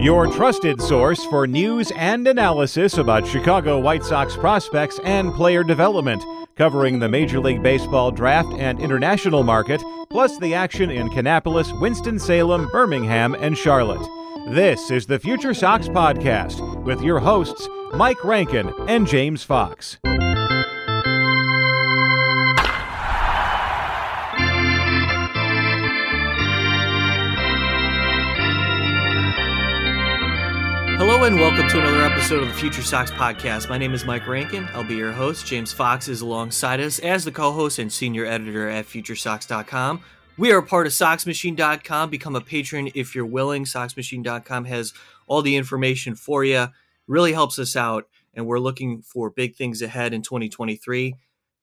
Your trusted source for news and analysis about Chicago White Sox prospects and player development, covering the Major League Baseball draft and international market, plus the action in Kannapolis, Winston-Salem, Birmingham, and Charlotte. This is the Future Sox Podcast with your hosts, Mike Rankin and James Fox. And welcome to another episode of the Future Sox Podcast. My name is Mike Rankin. I'll be your host. James Fox is alongside us as the co-host and senior editor at FutureSox.com. We are part of SoxMachine.com. Become a patron if you're willing. SoxMachine.com has all the information for you. Really helps us out, and we're looking for big things ahead in 2023.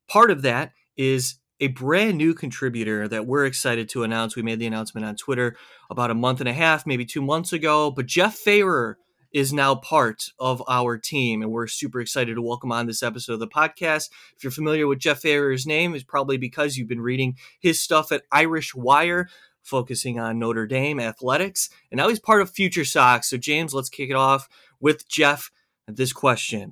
Part of that is a brand new contributor that we're excited to announce. We made the announcement on Twitter about a month and a half, maybe two months ago. But Jeff Feyerer is now part of our team, and we're super excited to welcome on this episode of the podcast. If you're familiar with Jeff Feyerer's name, it's probably because you've been reading his stuff at Irish Wire, focusing on Notre Dame athletics, and now he's part of Future Sox. So, James, let's kick it off with Jeff. This question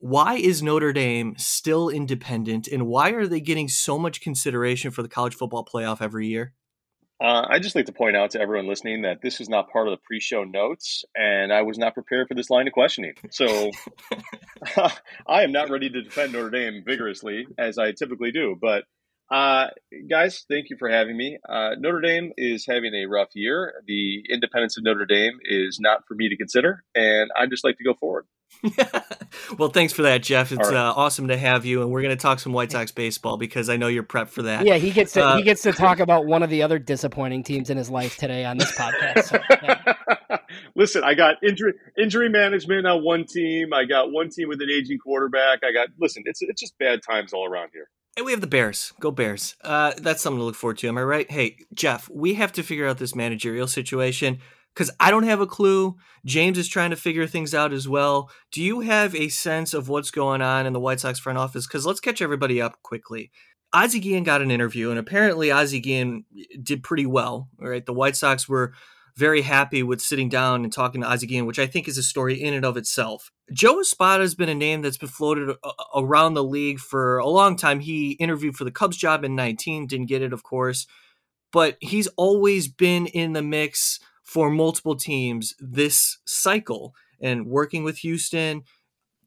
why is Notre Dame still independent and why are they getting so much consideration for the college football playoff every year? Uh, I just like to point out to everyone listening that this is not part of the pre-show notes, and I was not prepared for this line of questioning. So I am not ready to defend Notre Dame vigorously as I typically do. But uh, guys, thank you for having me. Uh, Notre Dame is having a rough year. The independence of Notre Dame is not for me to consider, and I just like to go forward. Well, thanks for that, Jeff. It's right. uh, awesome to have you, and we're going to talk some White Sox baseball because I know you're prepped for that. Yeah, he gets to, uh, he gets to talk about one of the other disappointing teams in his life today on this podcast. So, yeah. Listen, I got injury injury management on one team. I got one team with an aging quarterback. I got listen. It's it's just bad times all around here. And we have the Bears. Go Bears. Uh, that's something to look forward to. Am I right? Hey, Jeff, we have to figure out this managerial situation because I don't have a clue. James is trying to figure things out as well. Do you have a sense of what's going on in the White Sox front office? Because let's catch everybody up quickly. Ozzie Guillen got an interview, and apparently Ozzie Guillen eh, did pretty well. Right, the White Sox were very happy with sitting down and talking to Ozzie Guillen, which I think is a story in and of itself. Joe Espada has been a name that's been floated around the league for a long time. He interviewed for the Cubs job in 19, didn't get it, of course, but he's always been in the mix for multiple teams this cycle and working with Houston.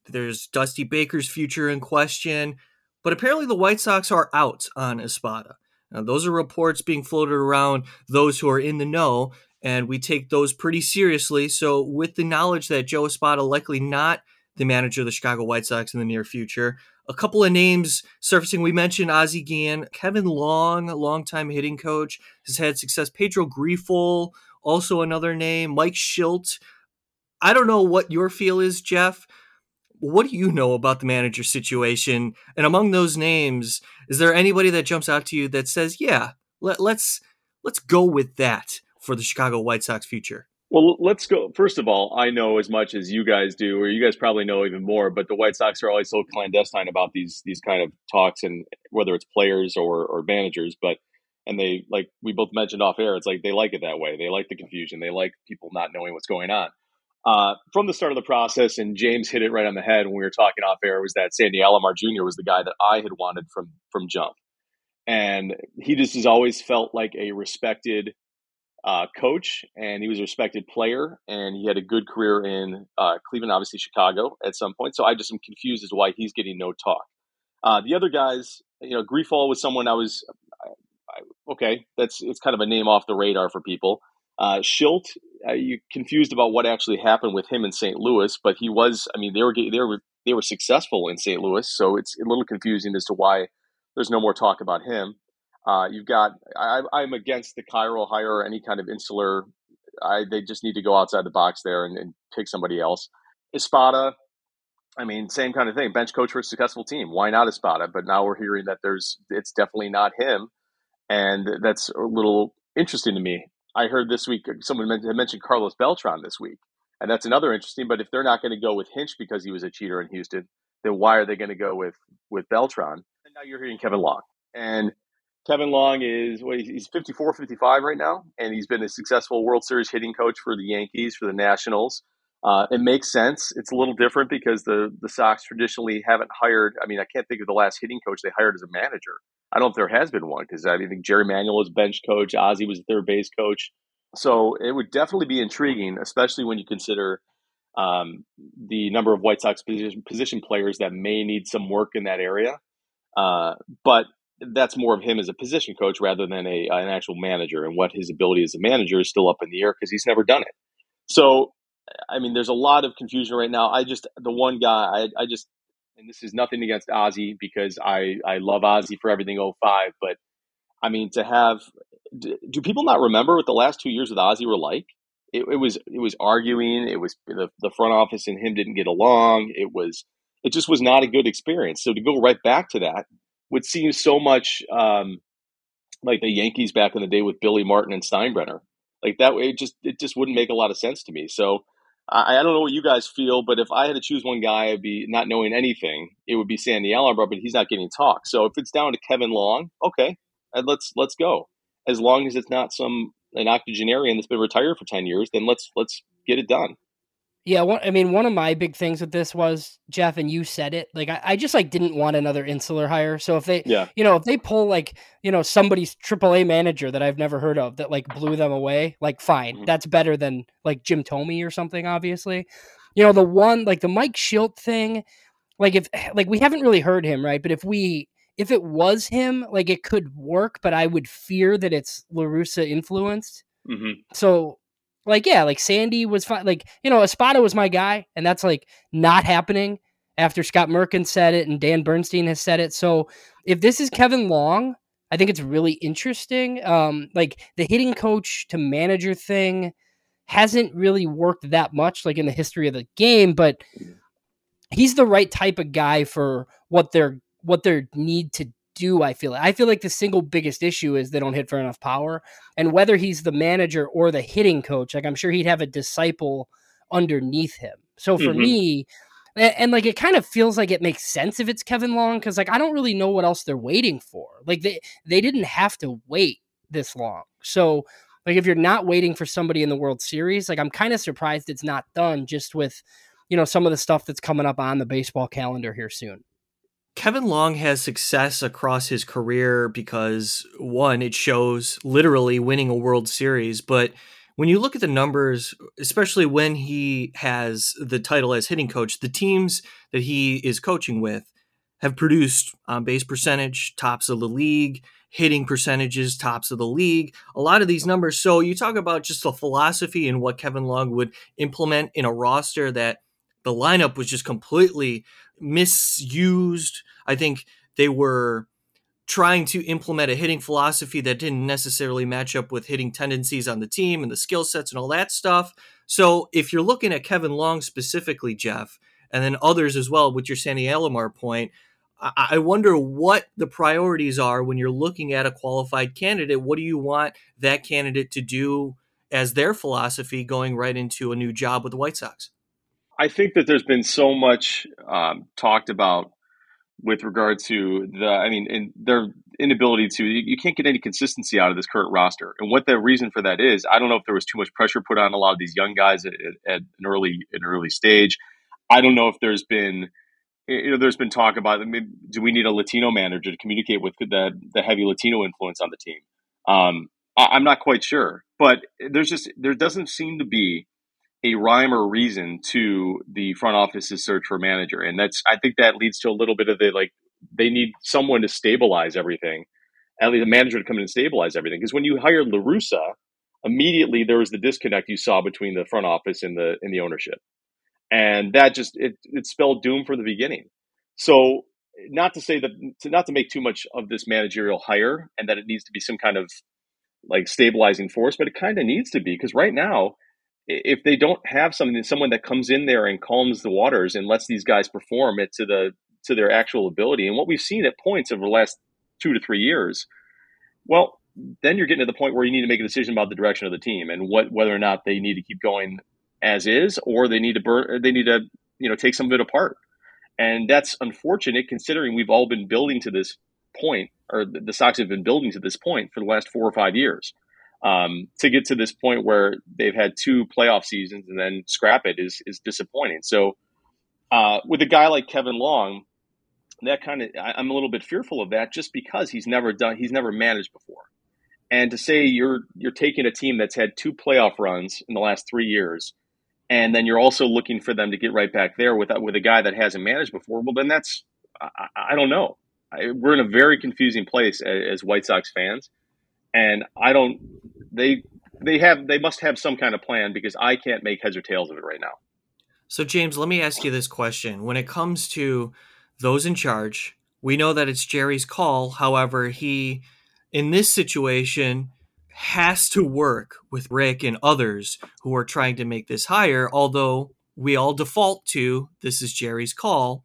There's Dusty Baker's future in question, but apparently the White Sox are out on Espada. Now, those are reports being floated around those who are in the know, and we take those pretty seriously. So, with the knowledge that Joe Espada likely not the manager of the Chicago White Sox in the near future, a couple of names surfacing. We mentioned Ozzie Guillen, Kevin Long, a longtime hitting coach, has had success. Pedro Grifol, also another name, Mike Shildt. I don't know what your feel is, Jeff. What do you know about the manager situation? And among those names, is there anybody that jumps out to you that says, "Yeah, let, let's let's go with that for the Chicago White Sox future"? Well, let's go. First of all, I know as much as you guys do, or you guys probably know even more. But the White Sox are always so clandestine about these these kind of talks, and whether it's players or or managers. But and they like we both mentioned off air it's like they like it that way. They like the confusion. They like people not knowing what's going on. Uh, from the start of the process and james hit it right on the head when we were talking off air was that sandy alomar jr was the guy that i had wanted from from jump. And he just has always felt like a respected uh, coach and he was a respected player and he had a good career in uh, cleveland obviously chicago at some point. So i just am confused as to why he's getting no talk. Uh, the other guys you know Grifol was someone i was okay, that's it's kind of a name off the radar for people. Uh, Shildt, uh, you confused about what actually happened with him in St. Louis, but he was. I mean, they were they were they were successful in St. Louis, so it's a little confusing as to why there's no more talk about him. Uh, you've got. I, I'm against the Cairo hire or any kind of insular. I, they just need to go outside the box there and, and pick somebody else. Espada, I mean, same kind of thing. Bench coach for a successful team. Why not Espada? But now we're hearing that there's it's definitely not him and that's a little interesting to me. I heard this week someone mentioned Carlos Beltran this week, and that's another interesting. But if they're not going to go with Hinch because he was a cheater in Houston, then why are they going to go with with Beltran? And now you're hearing Kevin Long, and Kevin Long is well, he's 54, 55 right now, and he's been a successful World Series hitting coach for the Yankees, for the Nationals. Uh, it makes sense. It's a little different because the the Sox traditionally haven't hired. I mean, I can't think of the last hitting coach they hired as a manager. I don't know if there has been one because I, mean, I think Jerry Manuel was bench coach, Ozzie was third base coach. So it would definitely be intriguing, especially when you consider um, the number of White Sox position, position players that may need some work in that area. Uh, but that's more of him as a position coach rather than a an actual manager. And what his ability as a manager is still up in the air because he's never done it. So, I mean, there's a lot of confusion right now. I just the one guy I, I just and this is nothing against Ozzie because I I love Ozzie for everything 05, but I mean to have do people not remember what the last two years with Ozzie were like? It, it was it was arguing. It was the, the front office and him didn't get along. It was it just was not a good experience. So to go right back to that would seem so much um, like the Yankees back in the day with Billy Martin and Steinbrenner. Like that way, it just it just wouldn't make a lot of sense to me. So I, I don't know what you guys feel, but if I had to choose one guy, I'd be not knowing anything. It would be Sandy Alomar, but he's not getting talk. So if it's down to Kevin Long, okay, uh, let's let's go. As long as it's not some an octogenarian that's been retired for ten years, then let's let's get it done. Yeah, one, I mean, one of my big things with this was Jeff, and you said it. Like, I, I, just like didn't want another insular hire. So if they, yeah, you know, if they pull like you know somebody's AAA manager that I've never heard of that like blew them away, like fine, mm-hmm. that's better than like Jim Thome or something. Obviously, you know, the one like the Mike Shildt thing, like if like we haven't really heard him right, but if we if it was him, like it could work, but I would fear that it's La Russa influenced. Mm-hmm. So like, yeah, like Sandy was fine. Like, you know, Espada was my guy, and that's like not happening after Scott Merkin said it and Dan Bernstein has said it. So if this is Kevin Long, I think it's really interesting. Um, like the hitting coach to manager thing hasn't really worked that much, like in the history of the game, but he's the right type of guy for what they're what their need to do I feel it? I feel like the single biggest issue is they don't hit for enough power. And whether he's the manager or the hitting coach, like I'm sure he'd have a disciple underneath him. So for mm-hmm. me, and, and, like it kind of feels like it makes sense if it's Kevin Long because like I don't really know what else they're waiting for. Like they they didn't have to wait this long. So like if you're not waiting for somebody in the World Series, like I'm kind of surprised it's not done just with you know some of the stuff that's coming up on the baseball calendar here soon. Kevin Long has success across his career because one, it shows literally winning a World Series, but when you look at the numbers, especially when he has the title as hitting coach, the teams that he is coaching with have produced on base percentage, tops of the league, hitting percentages, tops of the league, a lot of these numbers. So you talk about just the philosophy and what Kevin Long would implement in a roster that the lineup was just completely misused. I think they were trying to implement a hitting philosophy that didn't necessarily match up with hitting tendencies on the team and the skill sets and all that stuff. So if you're looking at Kevin Long specifically, Jeff, and then others as well with your Sandy Alomar point, I wonder what the priorities are when you're looking at a qualified candidate. What do you want that candidate to do as their philosophy going right into a new job with the White Sox? I think that there's been so much um, talked about with regard to the, I mean, their inability to, you can't get any consistency out of this current roster. And what the reason for that is, I don't know if there was too much pressure put on a lot of these young guys at, at an early, an early stage. I don't know if there's been, you know, there's been talk about, I mean, do we need a Latino manager to communicate with the, the heavy Latino influence on the team? Um, I, I'm not quite sure, but there's just, there doesn't seem to be a rhyme or reason to the front office's search for manager. And that's, I think that leads to a little bit of the like, they need someone to stabilize everything, at least a manager to come in and stabilize everything. Because when you hired La Russa, immediately there was the disconnect you saw between the front office and the, and the ownership. And that just, it, it spelled doom from the beginning. So not to say that, to, not to make too much of this managerial hire and that it needs to be some kind of like stabilizing force, but it kind of needs to be because right now, if they don't have something, someone that comes in there and calms the waters and lets these guys perform it to the to their actual ability, and what we've seen at points over the last two to three years, well, then you're getting to the point where you need to make a decision about the direction of the team and what whether or not they need to keep going as is or they need to burn they need to you know take some of it apart and that's unfortunate considering we've all been building to this point or the Sox have been building to this point for the last four or five years. Um, to get to this point where they've had two playoff seasons and then scrap it is is disappointing. So uh, with a guy like Kevin Long, that kind of I'm a little bit fearful of that just because he's never done he's never managed before. And to say you're you're taking a team that's had two playoff runs in the last three years, and then you're also looking for them to get right back there with with a guy that hasn't managed before, well then that's I, I don't know. I, we're in a very confusing place as, as White Sox fans, and I don't they they have they must have some kind of plan because I can't make heads or tails of it right now. So James, let me ask you this question: When it comes to those in charge. We know that it's Jerry's call. However, he, in this situation, has to work with Rick and others who are trying to make this hire, although we all default to this is Jerry's call.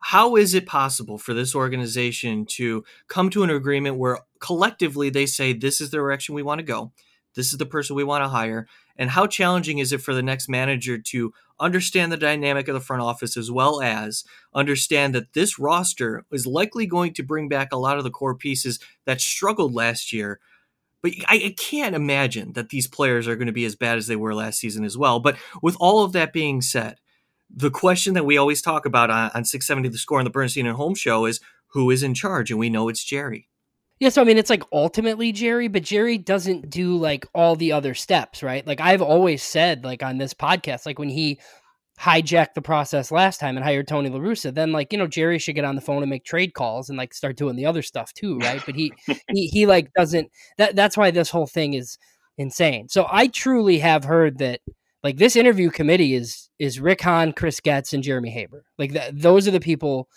How is it possible for this organization to come to an agreement where collectively they say this is the direction we want to go? This is the person we want to hire. And how challenging is it for the next manager to understand the dynamic of the front office as well as understand that this roster is likely going to bring back a lot of the core pieces that struggled last year? But I, can't imagine that these players are going to be as bad as they were last season as well. But with all of that being said, the question that we always talk about on, on 670 The Score and the Bernstein and Holmes show is who is in charge? And we know it's Jerry. Yeah, so I mean, it's like ultimately Jerry, but Jerry doesn't do like all the other steps, right? Like I've always said, like on this podcast, like when he hijacked the process last time and hired Tony La Russa, then like you know Jerry should get on the phone and make trade calls and like start doing the other stuff too, right? But he he he like doesn't. That that's why this whole thing is insane. So I truly have heard that like this interview committee is is Rick Hahn, Chris Getz, and Jeremy Haber. Like th- those are the people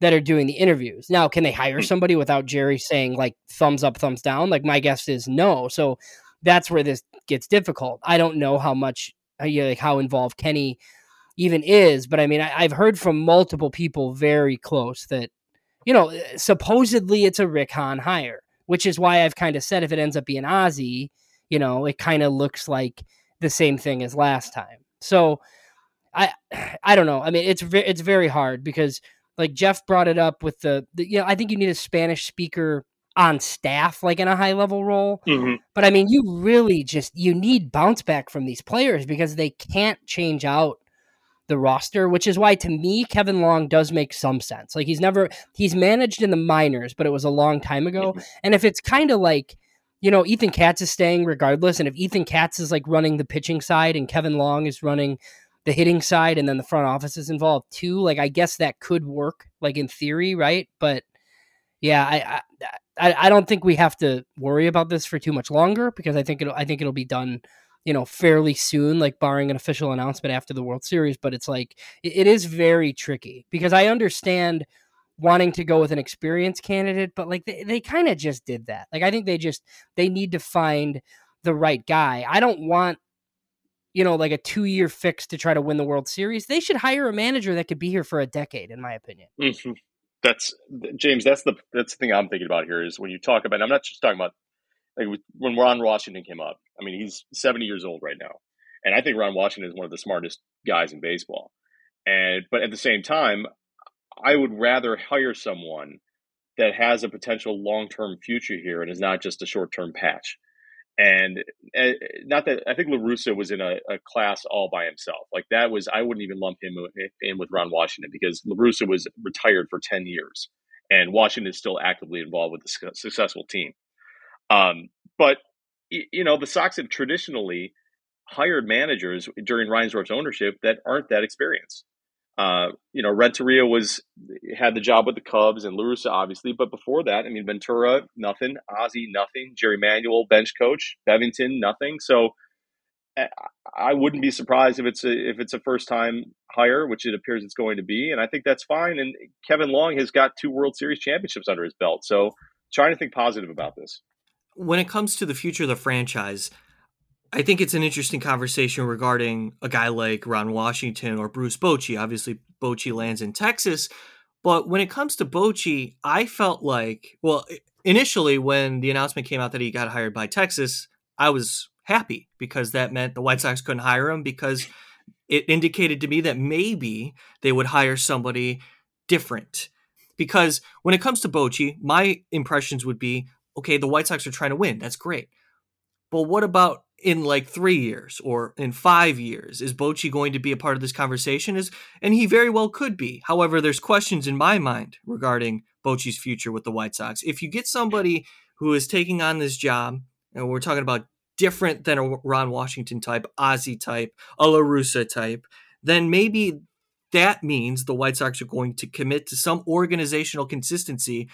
that are doing the interviews. Now, can they hire hmm. somebody without Jerry saying like thumbs up, thumbs down? Like my guess is no. So that's where this gets difficult. I don't know how much uh, like how involved Kenny even is, but I mean, I, have heard from multiple people very close that you know uh, supposedly it's a Rick Hahn hire, which is why I've kind of said if it ends up being Ozzie, you know, it kind of looks like the same thing as last time. So I I don't know. I mean, it's it's very hard because like Jeff brought it up with the, the you know, I think you need a Spanish speaker on staff, like in a high level role. Mm-hmm. But I mean, you really just you need bounce back from these players because they can't change out the roster, which is why to me Kevin Long does make some sense. Like he's never he's managed in the minors, but it was a long time ago. Mm-hmm. And if it's kind of like you know, Ethan Katz is staying regardless, and if Ethan Katz is like running the pitching side and Kevin Long is running the hitting side and then the front office is involved too. Like I guess that could work, like in theory, right? But yeah, I I, I don't think we have to worry about this for too much longer because I think it'll I think it'll be done, you know, fairly soon, like barring an official announcement after the World Series. But it's like it, it is very tricky because I understand wanting to go with an experienced candidate, but like they, they kind of just did that. Like I think they just they need to find the right guy. I don't want you know, like a two year fix to try to win the World Series. They should hire a manager that could be here for a decade, in my opinion. Mm-hmm. That's James. That's the that's the thing I'm thinking about here is when you talk about. I'm not just talking about like when Ron Washington came up. I mean, he's 70 years old right now, and I think Ron Washington is one of the smartest guys in baseball. And but at the same time, I would rather hire someone that has a potential long term future here and is not just a short term patch and uh, not that I think La Russa was in a, a, class all by himself. Like that was I wouldn't even lump him in with Ron Washington because La Russa was retired for ten years, and Washington is still actively involved with the successful team. Um, but you know the Sox have traditionally hired managers during Reinsdorf's ownership that aren't that experienced. Uh, you know, Renteria was had the job with the Cubs and La Russa, obviously, but before that, I mean, Ventura, nothing, Ozzie, nothing, Jerry Manuel, bench coach, Bevington, nothing. So eh, I wouldn't be surprised if it's a if it's a first time hire, which it appears it's going to be, and I think that's fine. And Kevin Long has got two World Series championships under his belt, so trying to think positive about this. When it comes to the future of the franchise, I think it's an interesting conversation regarding a guy like Ron Washington or Bruce Bochy. Obviously, Bochy lands in Texas. But when it comes to Bochy, I felt like, well, initially when the announcement came out that he got hired by Texas, I was happy because that meant the White Sox couldn't hire him because it indicated to me that maybe they would hire somebody different Because when it comes to Bochy, my impressions would be okay, the White Sox are trying to win. That's great. But what about in like three years or in five years? Is Bochy going to be a part of this conversation? Is and he very well could be. However, there's questions in my mind regarding Bochy's future with the White Sox. If you get somebody who is taking on this job, and we're talking about different than a Ron Washington type, Ozzie type, a La Russa type, then maybe that means the White Sox are going to commit to some organizational consistency.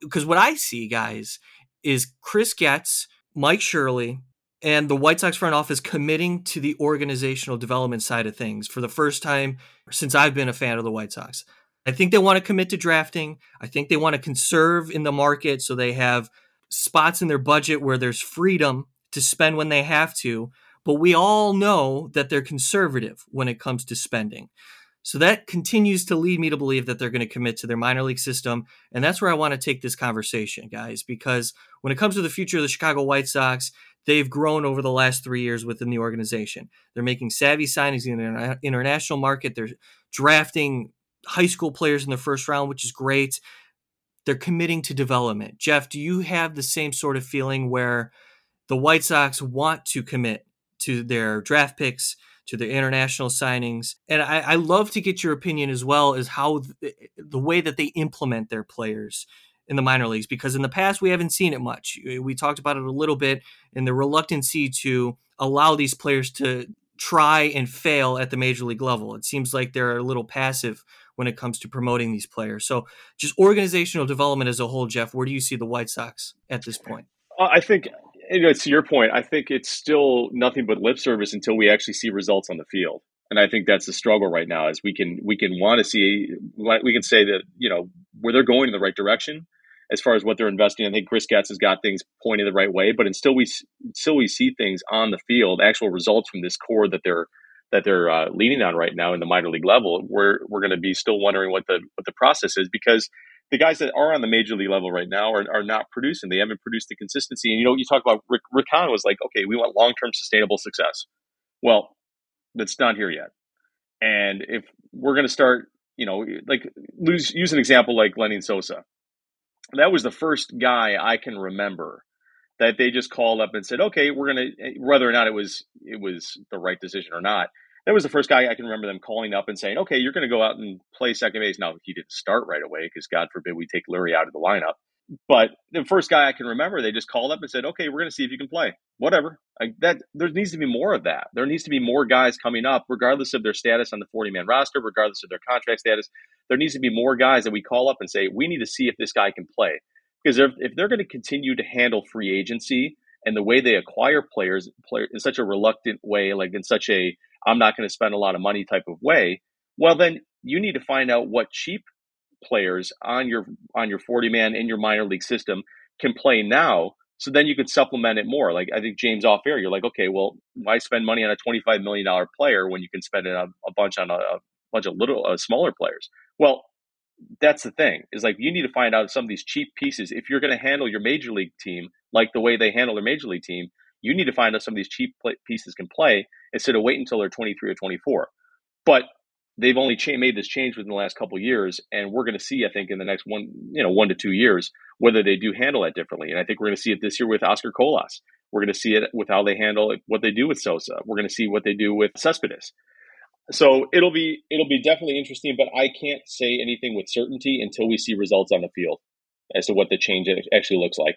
Because what I see, guys, is Chris Getz, Mike Shirley, and the White Sox front office committing to the organizational development side of things for the first time since I've been a fan of the White Sox. I think they want to commit to drafting. I think they want to conserve in the market so they have spots in their budget where there's freedom to spend when they have to. But we all know that they're conservative when it comes to spending. So that continues to lead me to believe that they're going to commit to their minor league system. And that's where I want to take this conversation, guys, because when it comes to the future of the Chicago White Sox, they've grown over the last three years within the organization. They're making savvy signings in the uh, international market. They're drafting high school players in the first round, which is great. They're committing to development. Jeff, do you have the same sort of feeling where the White Sox want to commit to their draft picks? to their international signings. And I, I love to get your opinion as well as how the, the way that they implement their players in the minor leagues because in the past we haven't seen it much. We talked about it a little bit in the reluctancy to allow these players to try and fail at the major league level. It seems like they're a little passive when it comes to promoting these players. So, just organizational development as a whole, Jeff, where do you see the White Sox at this point? Uh, I think know, to your point, I think it's still nothing but lip service until we actually see results on the field. And I think that's the struggle right now is we can we can want to see we can say that you know where they're going in the right direction as far as what they're investing. I think Chris Getz has got things pointed the right way, but until we until we see things on the field, actual results from this core that they're that they're uh, leaning on right now in the minor league level, we're we're going to be still wondering what the what the process is because the guys that are on the major league level right now are, are not producing. They haven't produced the consistency. And you know, you talk about Rick, Rick Hahn was like, okay, we want long term sustainable success. Well, that's not here yet. And if we're going to start, you know, like lose, use an example like Lenyn Sosa. That was the first guy I can remember that they just called up and said, okay, we're going to, eh, whether or not it was it was the right decision or not, that was the first guy I can remember them calling up and saying, okay, you're going to go out and play second base. Now, he didn't start right away because God forbid we take Leury out of the lineup. But the first guy I can remember, they just called up and said, okay, we're going to see if you can play. Whatever. That, there needs to be more of that. There needs to be more guys coming up, regardless of their status on the 40 man roster, regardless of their contract status. There needs to be more guys that we call up and say, we need to see if this guy can play. Because if, if they're going to continue to handle free agency and the way they acquire players, player in such a reluctant way, like in such a I'm not going to spend a lot of money type of way, well then you need to find out what cheap players on your on your 40 man in your minor league system can play now so then you could supplement it more. Like i think james off air you're like okay well why spend money on a 25 million dollar player when you can spend it on a bunch on a, a bunch of little uh, smaller players? Well that's the thing is like you need to find out some of these cheap pieces. If you're going to handle your major league team like the way they handle their major league team you need to find out some of these cheap pieces can play instead of wait until they're 23 or 24. But they've only cha- made this change within the last couple years, and we're going to see, I think, in the next one, you know, one to two years, whether they do handle that differently. And I think we're going to see it this year with Oscar Colas. We're going to see it with how they handle it, what they do with Sosa. We're going to see what they do with Cespedes. So it'll be it'll be definitely interesting, but I can't say anything with certainty until we see results on the field as to what the change actually looks like.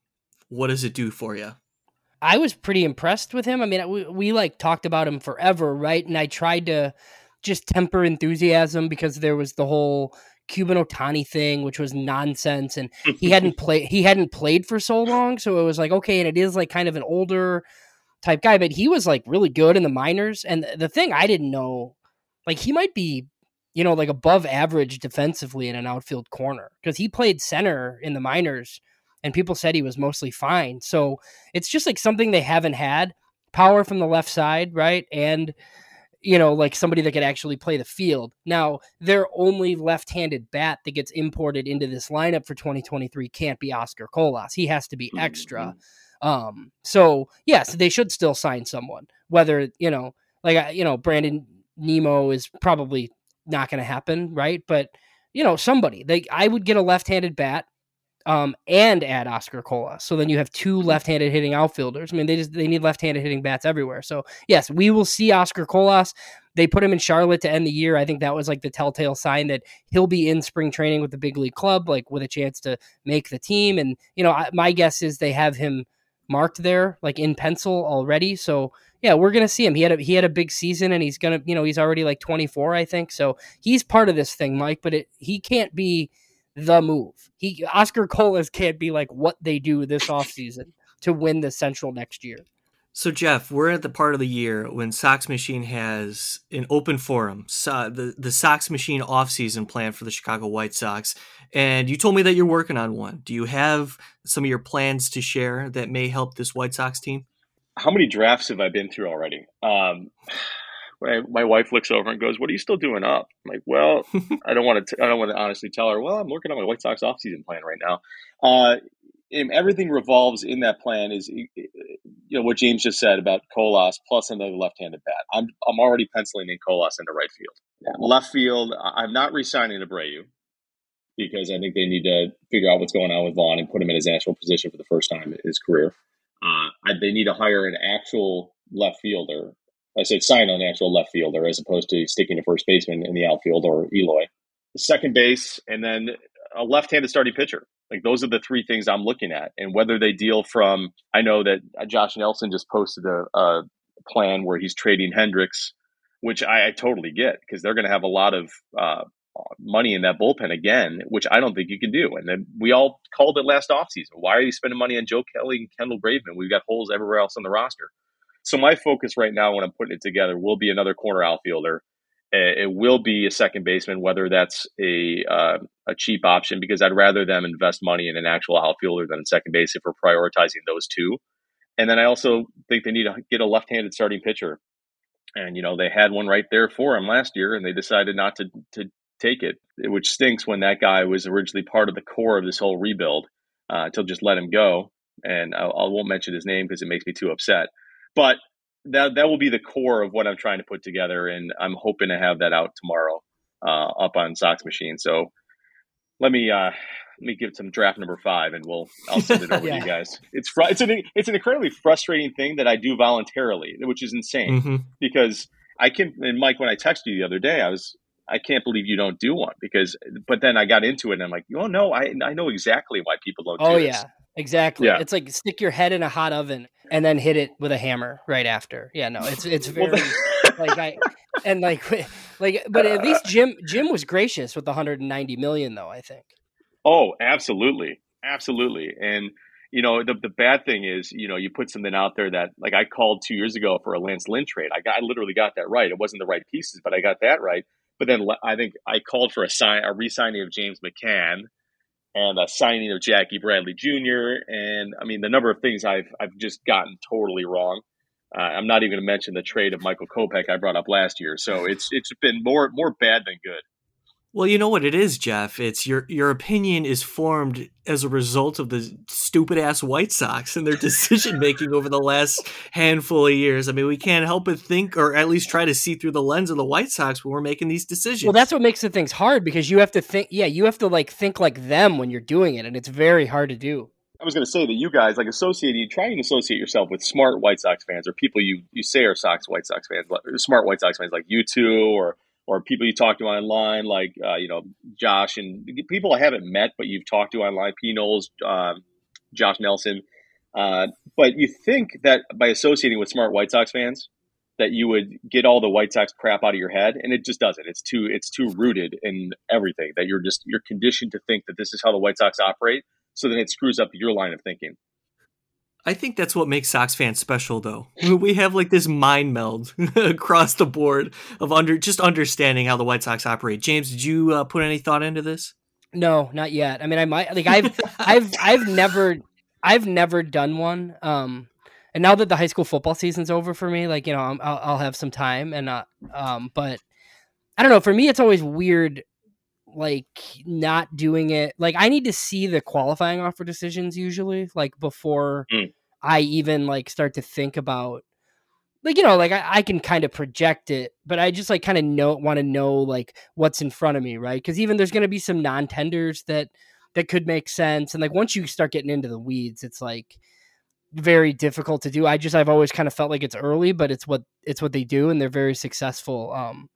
what does it do for you? I was pretty impressed with him. I mean, we, we like talked about him forever, right? And I tried to just temper enthusiasm because there was the whole Cuban Ohtani thing, which was nonsense, and he hadn't played he hadn't played for so long, so it was like okay, and it is like kind of an older type guy, but he was like really good in the minors. And the thing I didn't know, like he might be, you know, like above average defensively in an outfield corner because he played center in the minors, and people said he was mostly fine. So it's just like something they haven't had power from the left side, right, and you know, like somebody that could actually play the field. Now, their only left-handed bat that gets imported into this lineup for 2023 can't be Oscar Colas. He has to be extra. Mm-hmm. Um, so yes, they should still sign someone. Whether you know, like you know, Brandon Nimmo is probably not going to happen, right? But you know, somebody. They, I would get a left-handed bat um, and add Oscar Colas. So then you have two left-handed hitting outfielders. I mean, they just they need left-handed hitting bats everywhere. So yes, we will see Oscar Colas. They put him in Charlotte to end the year. I think that was like the telltale sign that he'll be in spring training with the big league club, like with a chance to make the team. And you know, my guess is they have him marked there, like in pencil already. So yeah, we're gonna see him. He had a he had a big season, and he's gonna you know he's already like 24, I think. So he's part of this thing, Mike. But it, he can't be the move. He Oscar Colas can't be like what they do this offseason to win the Central next year. So Jeff, we're at the part of the year when Sox Machine has an open forum, so the the Sox Machine offseason plan for the Chicago White Sox, and you told me that you're working on one. Do you have some of your plans to share that may help this White Sox team? How many drafts have I been through already? Um, my, my wife looks over and goes, "What are you still doing up?" I'm like, "Well, I don't want to. I don't want to honestly tell her. Well, I'm working on my White Sox offseason plan right now. Uh, everything revolves in that plan is you know what James just said about Colas plus another left-handed bat. I'm I'm already penciling in Colas into right field. Yeah. Left field, I'm not re-signing Abreu because I think they need to figure out what's going on with Vaughn and put him in his actual position for the first time in his career. Uh, I, they need to hire an actual left fielder I said sign on an actual left fielder as opposed to sticking to first baseman in the outfield or Eloy. Second base, and then a left-handed starting pitcher. Like those are the three things I'm looking at, and whether they deal from. I know that Josh Nelson just posted a, a plan where he's trading Hendriks, which I, I totally get because they're going to have a lot of uh, money in that bullpen again, which I don't think you can do. And then we all called it last offseason. Why are you spending money on Joe Kelly and Kendall Graveman? We've got holes everywhere else on the roster. So my focus right now, when I'm putting it together, will be another corner outfielder. It will be a second baseman, whether that's a uh, a cheap option, because I'd rather them invest money in an actual outfielder than a second base if we're prioritizing those two. And then I also think they need to get a left-handed starting pitcher. And you know they had one right there for him last year, and they decided not to to take it, which stinks when that guy was originally part of the core of this whole rebuild. Uh, to just let him go, and I, I won't mention his name because it makes me too upset. But that that will be the core of what I'm trying to put together, and I'm hoping to have that out tomorrow uh, up on Sox Machine. So let me uh, let me give some draft number five, and we'll I'll send it over yeah. to you guys. It's fr- it's an it's an incredibly frustrating thing that I do voluntarily, which is insane mm-hmm. because I can. And Mike, when I texted you the other day, I was I can't believe you don't do one because. But then I got into it, and I'm like, oh no, I I know exactly why people don't. Oh do yeah, exactly. Yeah. It's like stick your head in a hot oven and then hit it with a hammer right after. Yeah, no, it's it's very like I and like like but at least Jim Jim was gracious with the 190 million though, I think. Oh, absolutely. Absolutely. And you know, the the bad thing is, you know, you put something out there that like I called 2 years ago for a Lance Lynn trade. I got I literally got that right. It wasn't the right pieces, but I got that right. But then I think I called for a sign a re-signing of James McCann and a signing of Jackie Bradley Jr. And I mean, the number of things I've I've just gotten totally wrong. Uh, I'm not even going to mention the trade of Michael Kopech I brought up last year. So it's it's been more more bad than good. Well, you know what it is, Jeff. It's your your opinion is formed as a result of the stupid ass White Sox and their decision making over the last handful of years. I mean, we can't help but think, or at least try to see through the lens of the White Sox when we're making these decisions. Well, that's what makes the things hard because you have to think. Yeah, you have to like think like them when you're doing it, and it's very hard to do. I was going to say that you guys like associate you try and associate yourself with smart White Sox fans or people you you say are Sox White Sox fans, smart White Sox fans like you two or or people you talk to online, like uh, you know Josh and people I haven't met but you've talked to online, P. Knowles, um, Josh Nelson. Uh, but you think that by associating with smart White Sox fans, that you would get all the White Sox crap out of your head, and it just doesn't. It's too it's too rooted in everything that you're just you're conditioned to think that this is how the White Sox operate. So then it screws up your line of thinking. I think that's what makes Sox fans special, though. We have like this mind meld across the board of under just understanding how the White Sox operate. James, did you uh, put any thought into this? No, not yet. I mean, I might like I've I've I've never I've never done one. Um, and now that the high school football season's over for me, like you know, i will I'll have some time and uh, um, but I don't know. For me, it's always weird like not doing it like i need to see the qualifying offer decisions usually like before mm. i even like start to think about like you know like i, I can kind of project it but i just like kind of know want to know like what's in front of me right because even there's going to be some non-tenders that that could make sense and like once you start getting into the weeds it's like very difficult to do i just i've always kind of felt like it's early but it's what it's what they do and they're very successful um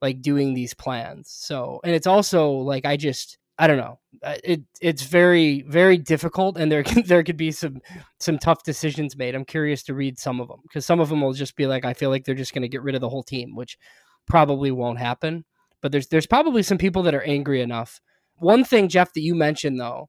like doing these plans. So, and it's also like I just I don't know. Uh, it it's very very difficult, and there can, there could be some some tough decisions made. I'm curious to read some of them because some of them will just be like I feel like they're just going to get rid of the whole team, which probably won't happen. But there's there's probably some people that are angry enough. One thing, Jeff, that you mentioned though,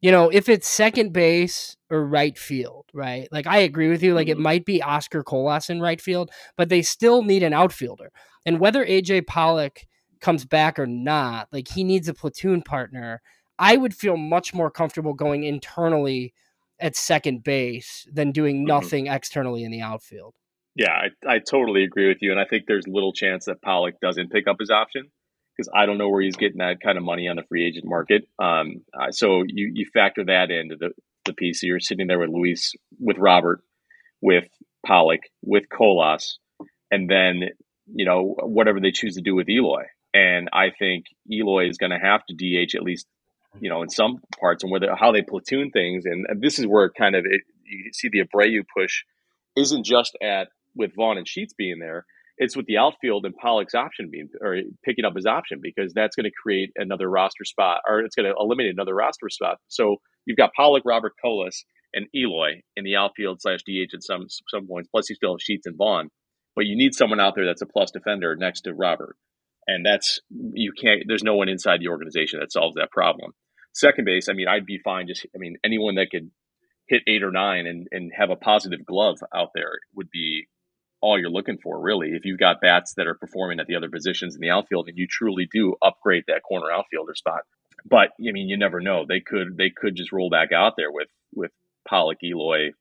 you know, if it's second base or right field, right? Like I agree with you. Like it mm-hmm. might be Oscar Colas in right field, but they still need an outfielder. And whether AJ Pollock comes back or not, like he needs a platoon partner. I would feel much more comfortable going internally at second base than doing mm-hmm. nothing mm-hmm. externally in the outfield. Yeah, I, I totally agree with you. And I think there's little chance that Pollock doesn't pick up his option because I don't know where he's getting that kind of money on the free agent market. Um, uh, so you, you factor that into the, the piece. So you're sitting there with Luis, with Robert, with Pollock, with Colas, and then you know, whatever they choose to do with Eloy. And I think Eloy is going to have to DH at least, you know, in some parts and whether how they platoon things. And, this is where kind of it, you see the Abreu push isn't just at with Vaughn and Sheets being there. It's with the outfield and Pollock's option being or picking up his option because that's going to create another roster spot or it's going to eliminate another roster spot. So you've got Pollock, Robert Colas, and Eloy in the outfield slash DH at some some points. Plus you still have Sheets and Vaughn but you need someone out there that's a plus defender next to Robert. And that's, you can't, there's no one inside the organization that solves that problem. Second base, I mean, I'd be fine just, I mean, anyone that could hit eight or nine and, and have a positive glove out there would be all you're looking for, really. If you've got bats that are performing at the other positions in the outfield and you truly do upgrade that corner outfielder spot. But I mean, you never know. They could they could just roll back out there with with Pollock, Eloy,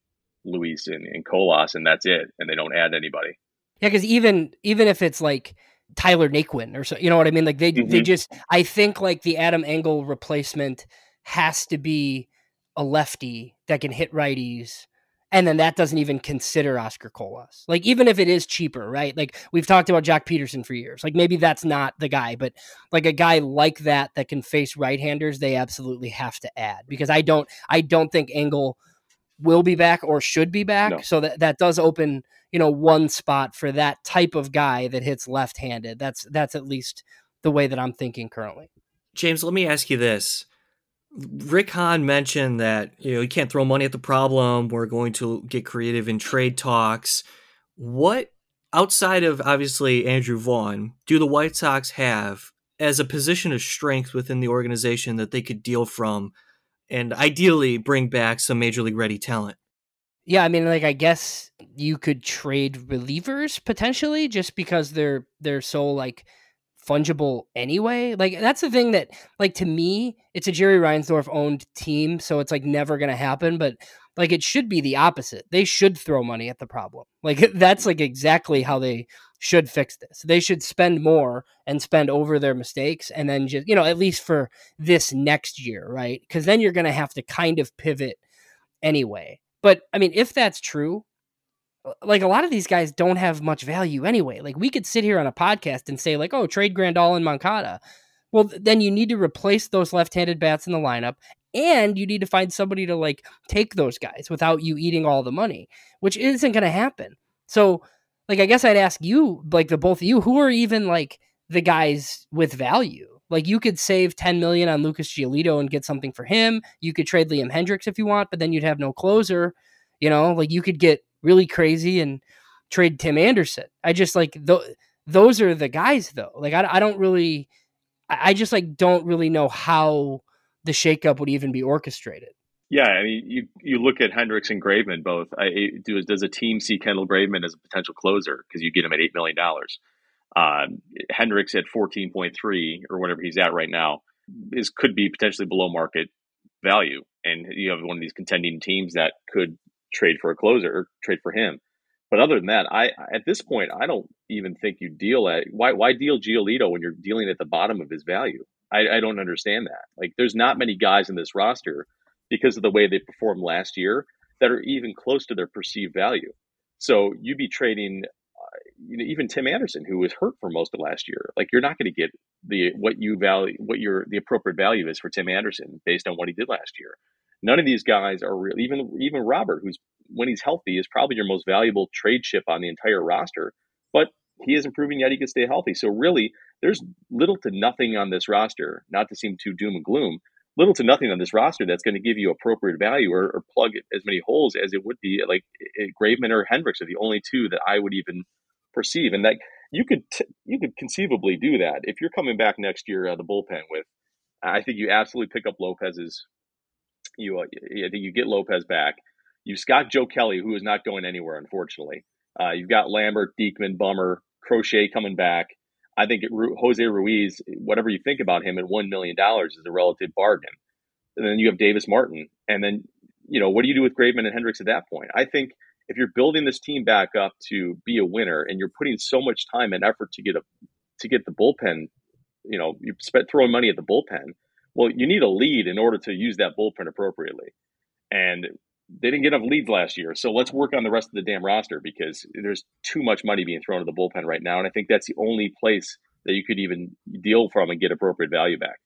Luis, and, and Colas, and that's it, and they don't add anybody. Yeah, because even even if it's like Tyler Naquin or so, you know what I mean? Like they mm-hmm. they just I think like the Adam Engel replacement has to be a lefty that can hit righties. And then that doesn't even consider Oscar Colas. Like even if it is cheaper, right? Like we've talked about Joc Pederson for years. Like maybe that's not the guy, but like a guy like that that can face right-handers, they absolutely have to add because I don't I don't think Engel will be back or should be back. No. So that that does open you know one spot for that type of guy that hits left-handed. That's that's at least the way that I'm thinking currently. James, let me ask you this. Rick Hahn mentioned that you know you can't throw money at the problem. We're going to get creative in trade talks. What outside of obviously Andrew Vaughn do the White Sox have as a position of strength within the organization that they could deal from and ideally bring back some major league ready talent? Yeah, I mean, like I guess you could trade relievers potentially, just because they're they're so like fungible anyway. Like that's the thing that like to me, it's a Jerry Reinsdorf owned team, so it's like never gonna happen. But like it should be the opposite. They should throw money at the problem. Like that's like exactly how they should fix this. They should spend more and spend over their mistakes and then just, you know, at least for this next year, right? Because then you're going to have to kind of pivot anyway. But I mean, if that's true, like a lot of these guys don't have much value anyway. Like we could sit here on a podcast and say, like, oh, trade Grandal and Moncada. Well, then you need to replace those left handed bats in the lineup and you need to find somebody to like take those guys without you eating all the money, which isn't going to happen. So, like, I guess I'd ask you, like, the both of you, who are even like the guys with value? Like, you could save 10 million on Lucas Giolito and get something for him. You could trade Liam Hendriks if you want, but then you'd have no closer. You know, like, you could get really crazy and trade Tim Anderson. I just like th- those are the guys, though. Like, I, I don't really, I, just like don't really know how the shakeup would even be orchestrated. Yeah, I mean, you you look at Hendriks and Graveman both. I, do, does a team see Kendall Graveman as a potential closer because you get him at eight million dollars? Um, Hendriks at fourteen point three or whatever he's at right now is could be potentially below market value, and you have one of these contending teams that could trade for a closer, or trade for him. But other than that, I at this point I don't even think you deal at why why deal Giolito when you're dealing at the bottom of his value. I, I don't understand that. Like, there's not many guys in this roster because of the way they performed last year that are even close to their perceived value. So you'd be trading, uh, you know, even Tim Anderson, who was hurt for most of last year. Like, you're not going to get the what you value, what your the appropriate value is for Tim Anderson based on what he did last year. None of these guys are real. Even even Robert, who's when he's healthy, is probably your most valuable trade chip on the entire roster. But he isn't proving yet he can stay healthy. So really, there's little to nothing on this roster, not to seem too doom and gloom, little to nothing on this roster that's going to give you appropriate value or, or plug as many holes as it would be like Graveman or Hendriks are the only two that I would even perceive. And that you could t- you could conceivably do that if you're coming back next year uh, the bullpen with. I think you absolutely pick up Lopez's. You, uh, I think you get Lopez back. You've got Joe Kelly, who is not going anywhere, unfortunately. Uh, you've got Lambert, Diekman, Bummer, Crochet coming back. I think it, Jose Ruiz, whatever you think about him, at one million dollars is a relative bargain. And then you have Davis Martin, and then you know what do you do with Graveman and Hendriks at that point? I think if you're building this team back up to be a winner, and you're putting so much time and effort to get a to get the bullpen, you know, you spent throwing money at the bullpen. Well, you need a lead in order to use that bullpen appropriately. And they didn't get enough leads last year. So let's work on the rest of the damn roster because there's too much money being thrown at the bullpen right now. And I think that's the only place that you could even deal from and get appropriate value back.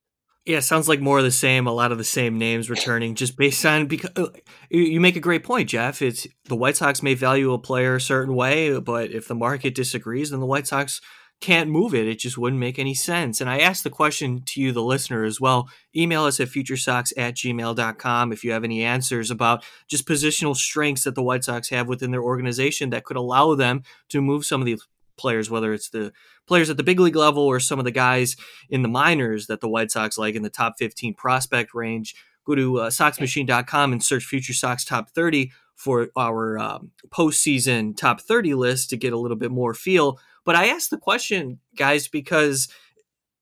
Yeah, sounds like more of the same. A lot of the same names returning, just based on because uh, you make a great point, Jeff. It's the White Sox may value a player a certain way, but if the market disagrees, then the White Sox can't move it. It just wouldn't make any sense. And I asked the question to you, the listener, as well. Email us at futuresox at gmail.com if you have any answers about just positional strengths that the White Sox have within their organization that could allow them to move some of these players, whether it's the players at the big league level or some of the guys in the minors that the White Sox like in the top 15 prospect range. Go to uh, SoxMachine.com and search Future Sox Top 30 for our um, postseason top 30 list to get a little bit more feel but I asked the question, guys, because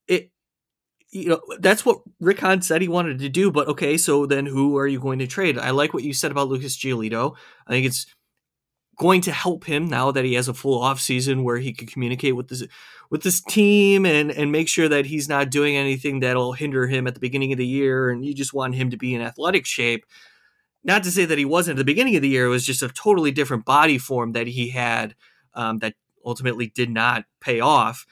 it you know that's what Rick Hahn said he wanted to do. But okay, so then who are you going to trade? I like what you said about Lucas Giolito. I think it's going to help him now that he has a full off season where he can communicate with this with this team and and make sure that he's not doing anything that'll hinder him at the beginning of the year and you just want him to be in athletic shape not to say that he wasn't at the beginning of the year it was just a totally different body form that he had um, that ultimately did not pay off.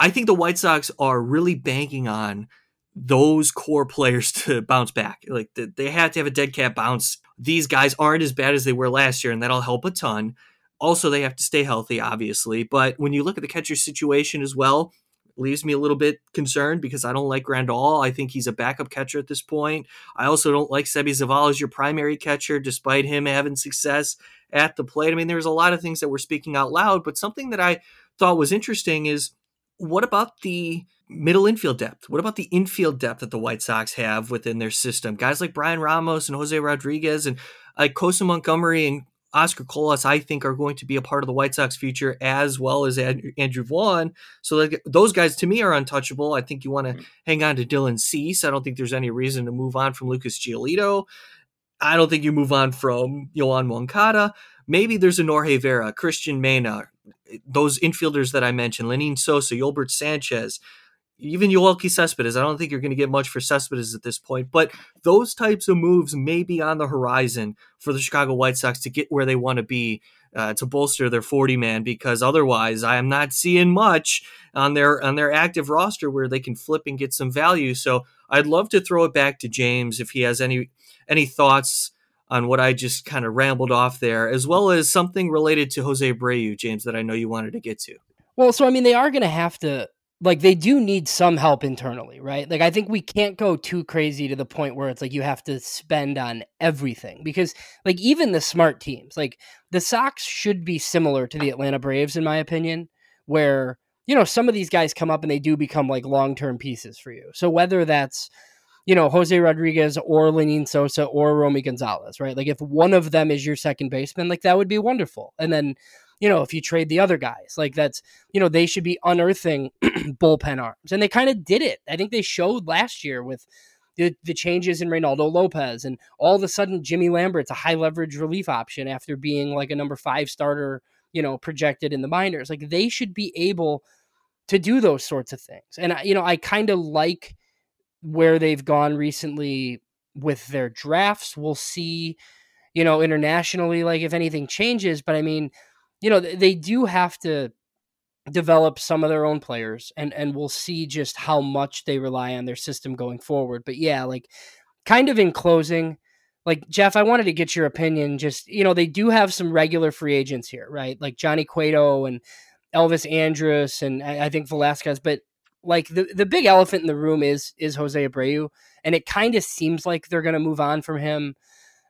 I think the White Sox are really banking on those core players to bounce back. Like they have to have a dead cat bounce. These guys aren't as bad as they were last year, and that'll help a ton. Also, they have to stay healthy, obviously. But when you look at the catcher situation as well, leaves me a little bit concerned because I don't like Grandal. I think he's a backup catcher at this point. I also don't like Seby Zavala as your primary catcher, despite him having success at the plate. I mean, there's a lot of things that we're speaking out loud, but something that I thought was interesting is what about the middle infield depth? What about the infield depth that the White Sox have within their system? Guys like Bryan Ramos and Jose Rodriguez and like Colson Montgomery and Oscar Colas, I think, are going to be a part of the White Sox future as well as Andrew Vaughn. So those guys to me are untouchable. I think you want to mm-hmm. hang on to Dylan Cease. I don't think there's any reason to move on from Lucas Giolito. I don't think you move on from Yoan Moncada. Maybe there's a Norge Vera, Cristian Mena, those infielders that I mentioned, Lenyn Sosa, Yolbert Sanchez, even Yoelqui Cespedes. I don't think you're going to get much for Cespedes at this point, but those types of moves may be on the horizon for the Chicago White Sox to get where they want to be. Uh, to bolster their 40 man because otherwise I am not seeing much on their on their active roster where they can flip and get some value. So I'd love to throw it back to James if he has any any thoughts on what I just kind of rambled off there, as well as something related to Jose Abreu, James, that I know you wanted to get to. Well, so I mean, they are going to have to like they do need some help internally, right? Like I think we can't go too crazy to the point where it's like you have to spend on everything because like even the smart teams, like the Sox should be similar to the Atlanta Braves in my opinion, where you know some of these guys come up and they do become like long-term pieces for you. So whether that's you know Jose Rodriguez or Lenyn Sosa or Romy Gonzalez, right? Like if one of them is your second baseman, like that would be wonderful. And then you know, if you trade the other guys, like that's, you know, they should be unearthing bullpen arms. And they kind of did it. I think they showed last year with the, the changes in Reynaldo Lopez. And all of a sudden, Jimmy Lambert's a high leverage relief option after being like a number five starter, you know, projected in the minors. Like they should be able to do those sorts of things. And, you know, I kind of like where they've gone recently with their drafts. We'll see, you know, internationally, like if anything changes. But I mean, you know, they do have to develop some of their own players and and we'll see just how much they rely on their system going forward. But yeah, like kind of in closing, like Jeff, I wanted to get your opinion. Just you know, they do have some regular free agents here, right? Like Johnny Cueto and Elvis Andrus and I think Velasquez. But like the the big elephant in the room is is Jose Abreu, and it kind of seems like they're going to move on from him.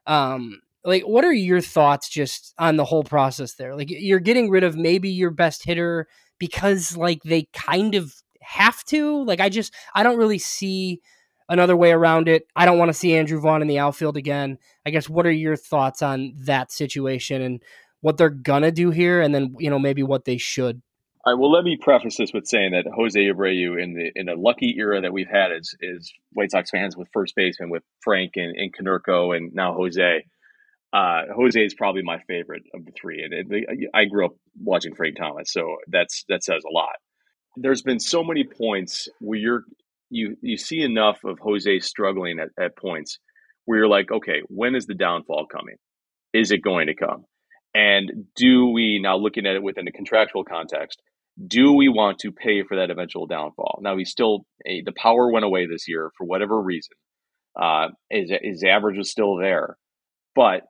Um, like what are your thoughts just on the whole process there? Like you're getting rid of maybe your best hitter because like they kind of have to? Like i just i don't really see another way around it. I don't want to see andrew vaughn in the outfield again. I guess what are your thoughts on that situation and what they're gonna do here and then you know maybe what they should? All right. Well, let me preface this with saying that Jose Abreu, in the in a lucky era that we've had as is White Sox fans with first baseman with Frank and, and Konerko and now Jose, uh, Jose is probably my favorite of the three, and it, I grew up watching Frank Thomas, so that's that says a lot. There's been so many points where you're you you see enough of Jose struggling at, at points where you're like, okay, when is the downfall coming? Is it going to come? And do we now looking at it within a contractual context? Do we want to pay for that eventual downfall? Now he still the power went away this year for whatever reason. Uh, his, his average was still there, but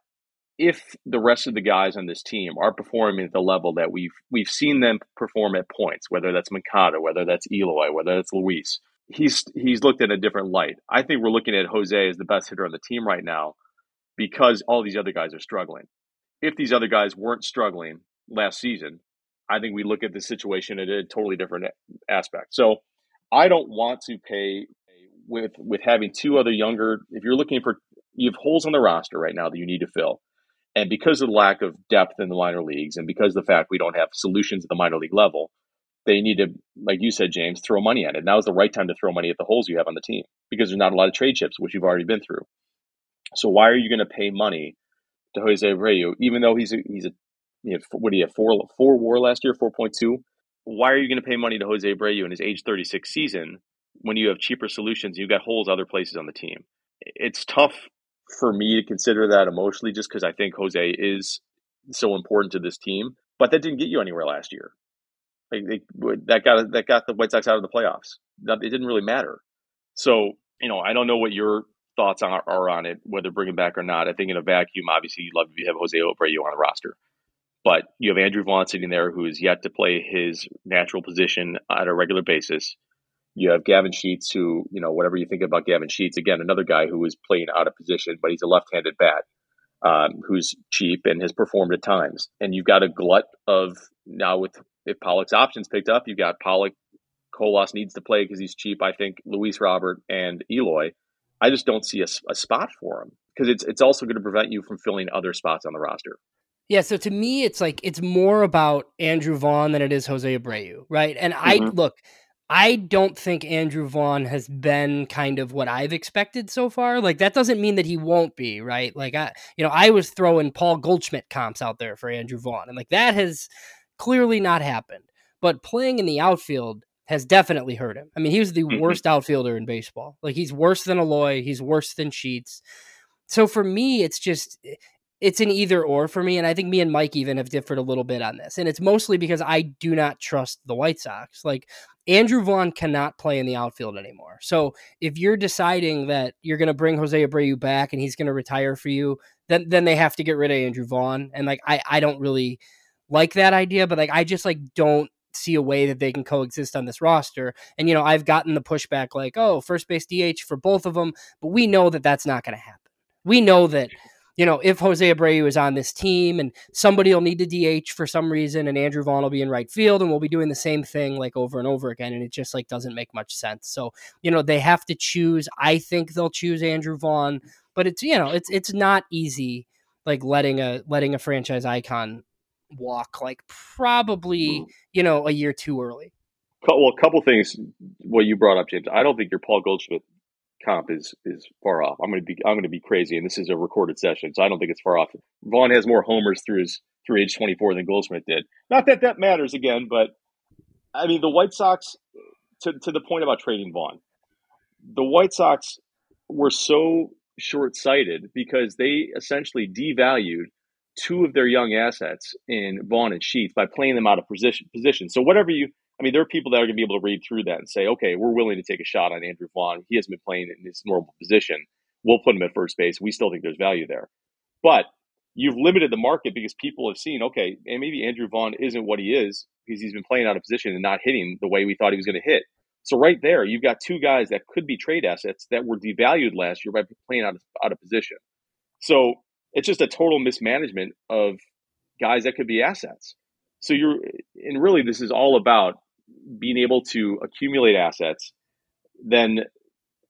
if the rest of the guys on this team are performing at the level that we've we've seen them perform at points, whether that's Moncada, whether that's Eloy, whether that's Luis, he's he's looked in a different light. I think we're looking at Jose as the best hitter on the team right now because all these other guys are struggling. If these other guys weren't struggling last season, I think we look at the situation at a totally different aspect. So I don't want to pay with with having two other younger. If you're looking for you have holes on the roster right now that you need to fill and because of the lack of depth in the minor leagues and because of the fact we don't have solutions at the minor league level, they need to, like you said, James, throw money at it. Now is the right time to throw money at the holes you have on the team because there's not a lot of trade chips, which you've already been through. So why are you going to pay money to Jose Abreu, even though he's a, he's a you know, what do you have four four WAR last year, four point two? Why are you going to pay money to Jose Abreu in his age thirty six season when you have cheaper solutions? You've got holes other places on the team. It's tough for me to consider that emotionally just because I think Jose is so important to this team. But that didn't get you anywhere last year. Like they, that got that got the White Sox out of the playoffs. It didn't really matter. So you know, I don't know what your thoughts are, are on it, whether bring him back or not. I think in a vacuum, obviously, you'd love you have Jose Abreu on the roster. But you have Andrew Vaughn sitting there who is yet to play his natural position on a regular basis. You have Gavin Sheets, who, you know, whatever you think about Gavin Sheets, again, another guy who is playing out of position, but he's a left handed bat um, who's cheap and has performed at times. And you've got a glut of now with if Pollock's options picked up, you've got Pollock. Colas needs to play because he's cheap. I think Luis Robert and Eloy. I just don't see a, a spot for him because it's it's also going to prevent you from filling other spots on the roster. Yeah, so to me, it's like it's more about Andrew Vaughn than it is Jose Abreu, right? And mm-hmm. I look, I don't think Andrew Vaughn has been kind of what I've expected so far. Like that doesn't mean that he won't be, right? Like I you know, I was throwing Paul Goldschmidt comps out there for Andrew Vaughn and like that has clearly not happened. But playing in the outfield has definitely hurt him. I mean, he was the mm-hmm. worst outfielder in baseball. Like he's worse than Eloy, he's worse than Sheets. So for me, it's just it's an either or for me. And I think me and Mike even have differed a little bit on this. And it's mostly because I do not trust the White Sox. Like Andrew Vaughn cannot play in the outfield anymore. So if you're deciding that you're going to bring Jose Abreu back and he's going to retire for you, then then they have to get rid of Andrew Vaughn. And like I I don't really like that idea, but like I just like don't see a way that they can coexist on this roster. And you know, I've gotten the pushback like, "Oh, first base DH for both of them," but we know that that's not going to happen. We know that you know, if Jose Abreu is on this team and somebody will need to DH for some reason and Andrew Vaughn will be in right field and we'll be doing the same thing like over and over again. And it just like doesn't make much sense. So, you know, they have to choose. I think they'll choose Andrew Vaughn, but it's, you know, it's, it's not easy like letting a, letting a franchise icon walk like probably, mm. you know, a year too early. Well, a couple things. What you brought up, James. I don't think you're Paul Goldschmidt comp is is far off. I'm going to be I'm to be crazy, and this is a recorded session, so I don't think it's far off. Vaughn has more homers through his through age 24 than Goldschmidt did. Not that that matters again, but I mean the White Sox to to the point about trading Vaughn. The White Sox were so short sighted because they essentially devalued two of their young assets in Vaughn and Sheets by playing them out of position position. So whatever you I mean, there are people that are going to be able to read through that and say, okay, we're willing to take a shot on Andrew Vaughn. He hasn't been playing in his normal position. We'll put him at first base. We still think there's value there. But you've limited the market because people have seen, okay, and maybe Andrew Vaughn isn't what he is because he's been playing out of position and not hitting the way we thought he was going to hit. So right there, you've got two guys that could be trade assets that were devalued last year by playing out of, out of position. So it's just a total mismanagement of guys that could be assets. So you're, and really, this is all about being able to accumulate assets, then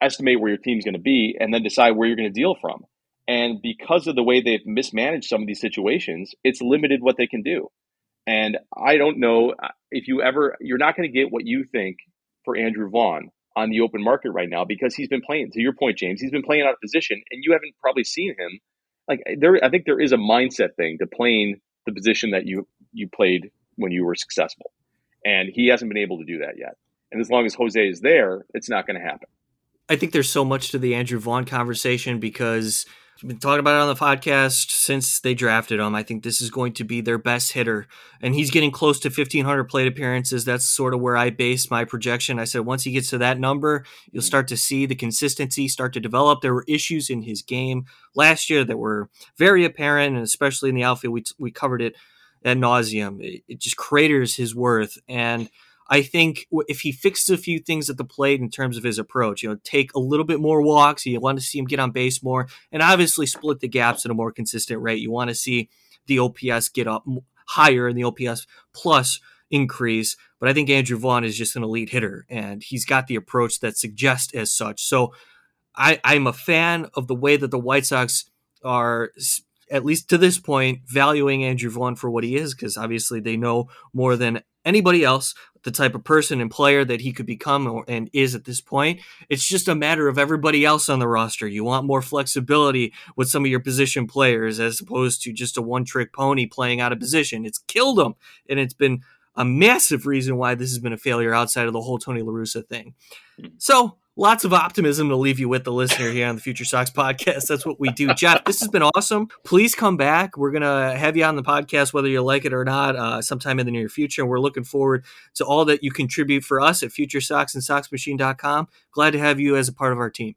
estimate where your team's going to be, and then decide where you're going to deal from. And because of the way they've mismanaged some of these situations, it's limited what they can do. And I don't know uh, if you ever, you're not going to get what you think for Andrew Vaughn on the open market right now because he's been playing, to your point, James, he's been playing out of position and you haven't probably seen him. Like there, I think there is a mindset thing to playing the position that you, you played when you were successful. And he hasn't been able to do that yet. And as long as Jose is there, it's not going to happen. I think there's so much to the Andrew Vaughn conversation because been talking about it on the podcast since they drafted him. I think this is going to be their best hitter, and he's getting close to 1,500 plate appearances. That's sort of where I base my projection. I said once he gets to that number, you'll mm. start to see the consistency start to develop. There were issues in his game last year that were very apparent, and especially in the outfield, we we covered it ad nauseum. It, it just craters his worth. And I think if he fixes a few things at the plate in terms of his approach, you know, take a little bit more walks, you want to see him get on base more, and obviously split the gaps at a more consistent rate. You want to see the OPS get up higher and the OPS plus increase. But I think Andrew Vaughn is just an elite hitter, and he's got the approach that suggests as such. So I, I'm a fan of the way that the White Sox are at least to this point, valuing Andrew Vaughn for what he is, because obviously they know more than anybody else the type of person and player that he could become or, and is at this point. It's just a matter of everybody else on the roster. You want more flexibility with some of your position players as opposed to just a one trick pony playing out of position. It's killed them, and it's been a massive reason why this has been a failure outside of the whole Tony La Russa thing. So lots of optimism to leave you with the listener here on the Future Sox podcast. That's what we do. Jeff, this has been awesome. Please come back. We're going to have you on the podcast, whether you like it or not, uh, sometime in the near future. And we're looking forward to all that you contribute for us at Future Sox and SoxMachine.com. Glad to have you as a part of our team.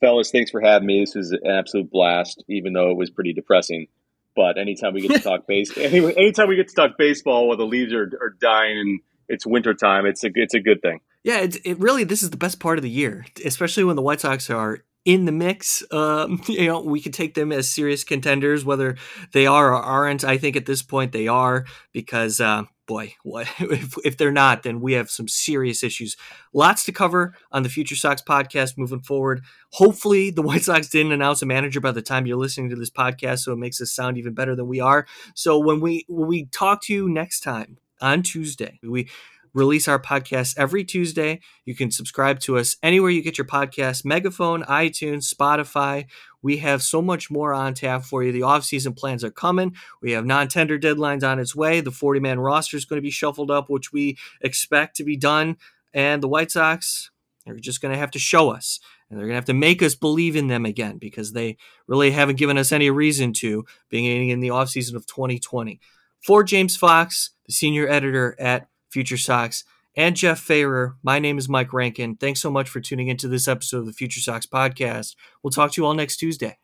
Fellas, thanks for having me. This was an absolute blast, even though it was pretty depressing. But anytime we get to talk base, anytime we get to talk baseball while the leaves are, are dying and it's wintertime, it's a it's a good thing. Yeah, it, it really this is the best part of the year, especially when the White Sox are in the mix. Um, you know, we could take them as serious contenders, whether they are or aren't. I think at this point they are because, uh, boy, what if, if they're not, then we have some serious issues. Lots to cover on the Future Sox podcast moving forward. Hopefully, the White Sox didn't announce a manager by the time you're listening to this podcast, so it makes us sound even better than we are. So when we when we talk to you next time on Tuesday, we release our podcast every Tuesday. You can subscribe to us anywhere you get your podcast Megaphone, iTunes, Spotify. We have so much more on tap for you. The offseason plans are coming. We have non tender deadlines on its way. The 40 man roster is going to be shuffled up, which we expect to be done. And the White Sox are just going to have to show us. And they're going to have to make us believe in them again because they really haven't given us any reason to being in the offseason of 2020. For James Fox, the senior editor at Future Sox, and Jeff Feyerer. My name is Mike Rankin. Thanks so much for tuning into this episode of the Future Sox podcast. We'll talk to you all next Tuesday.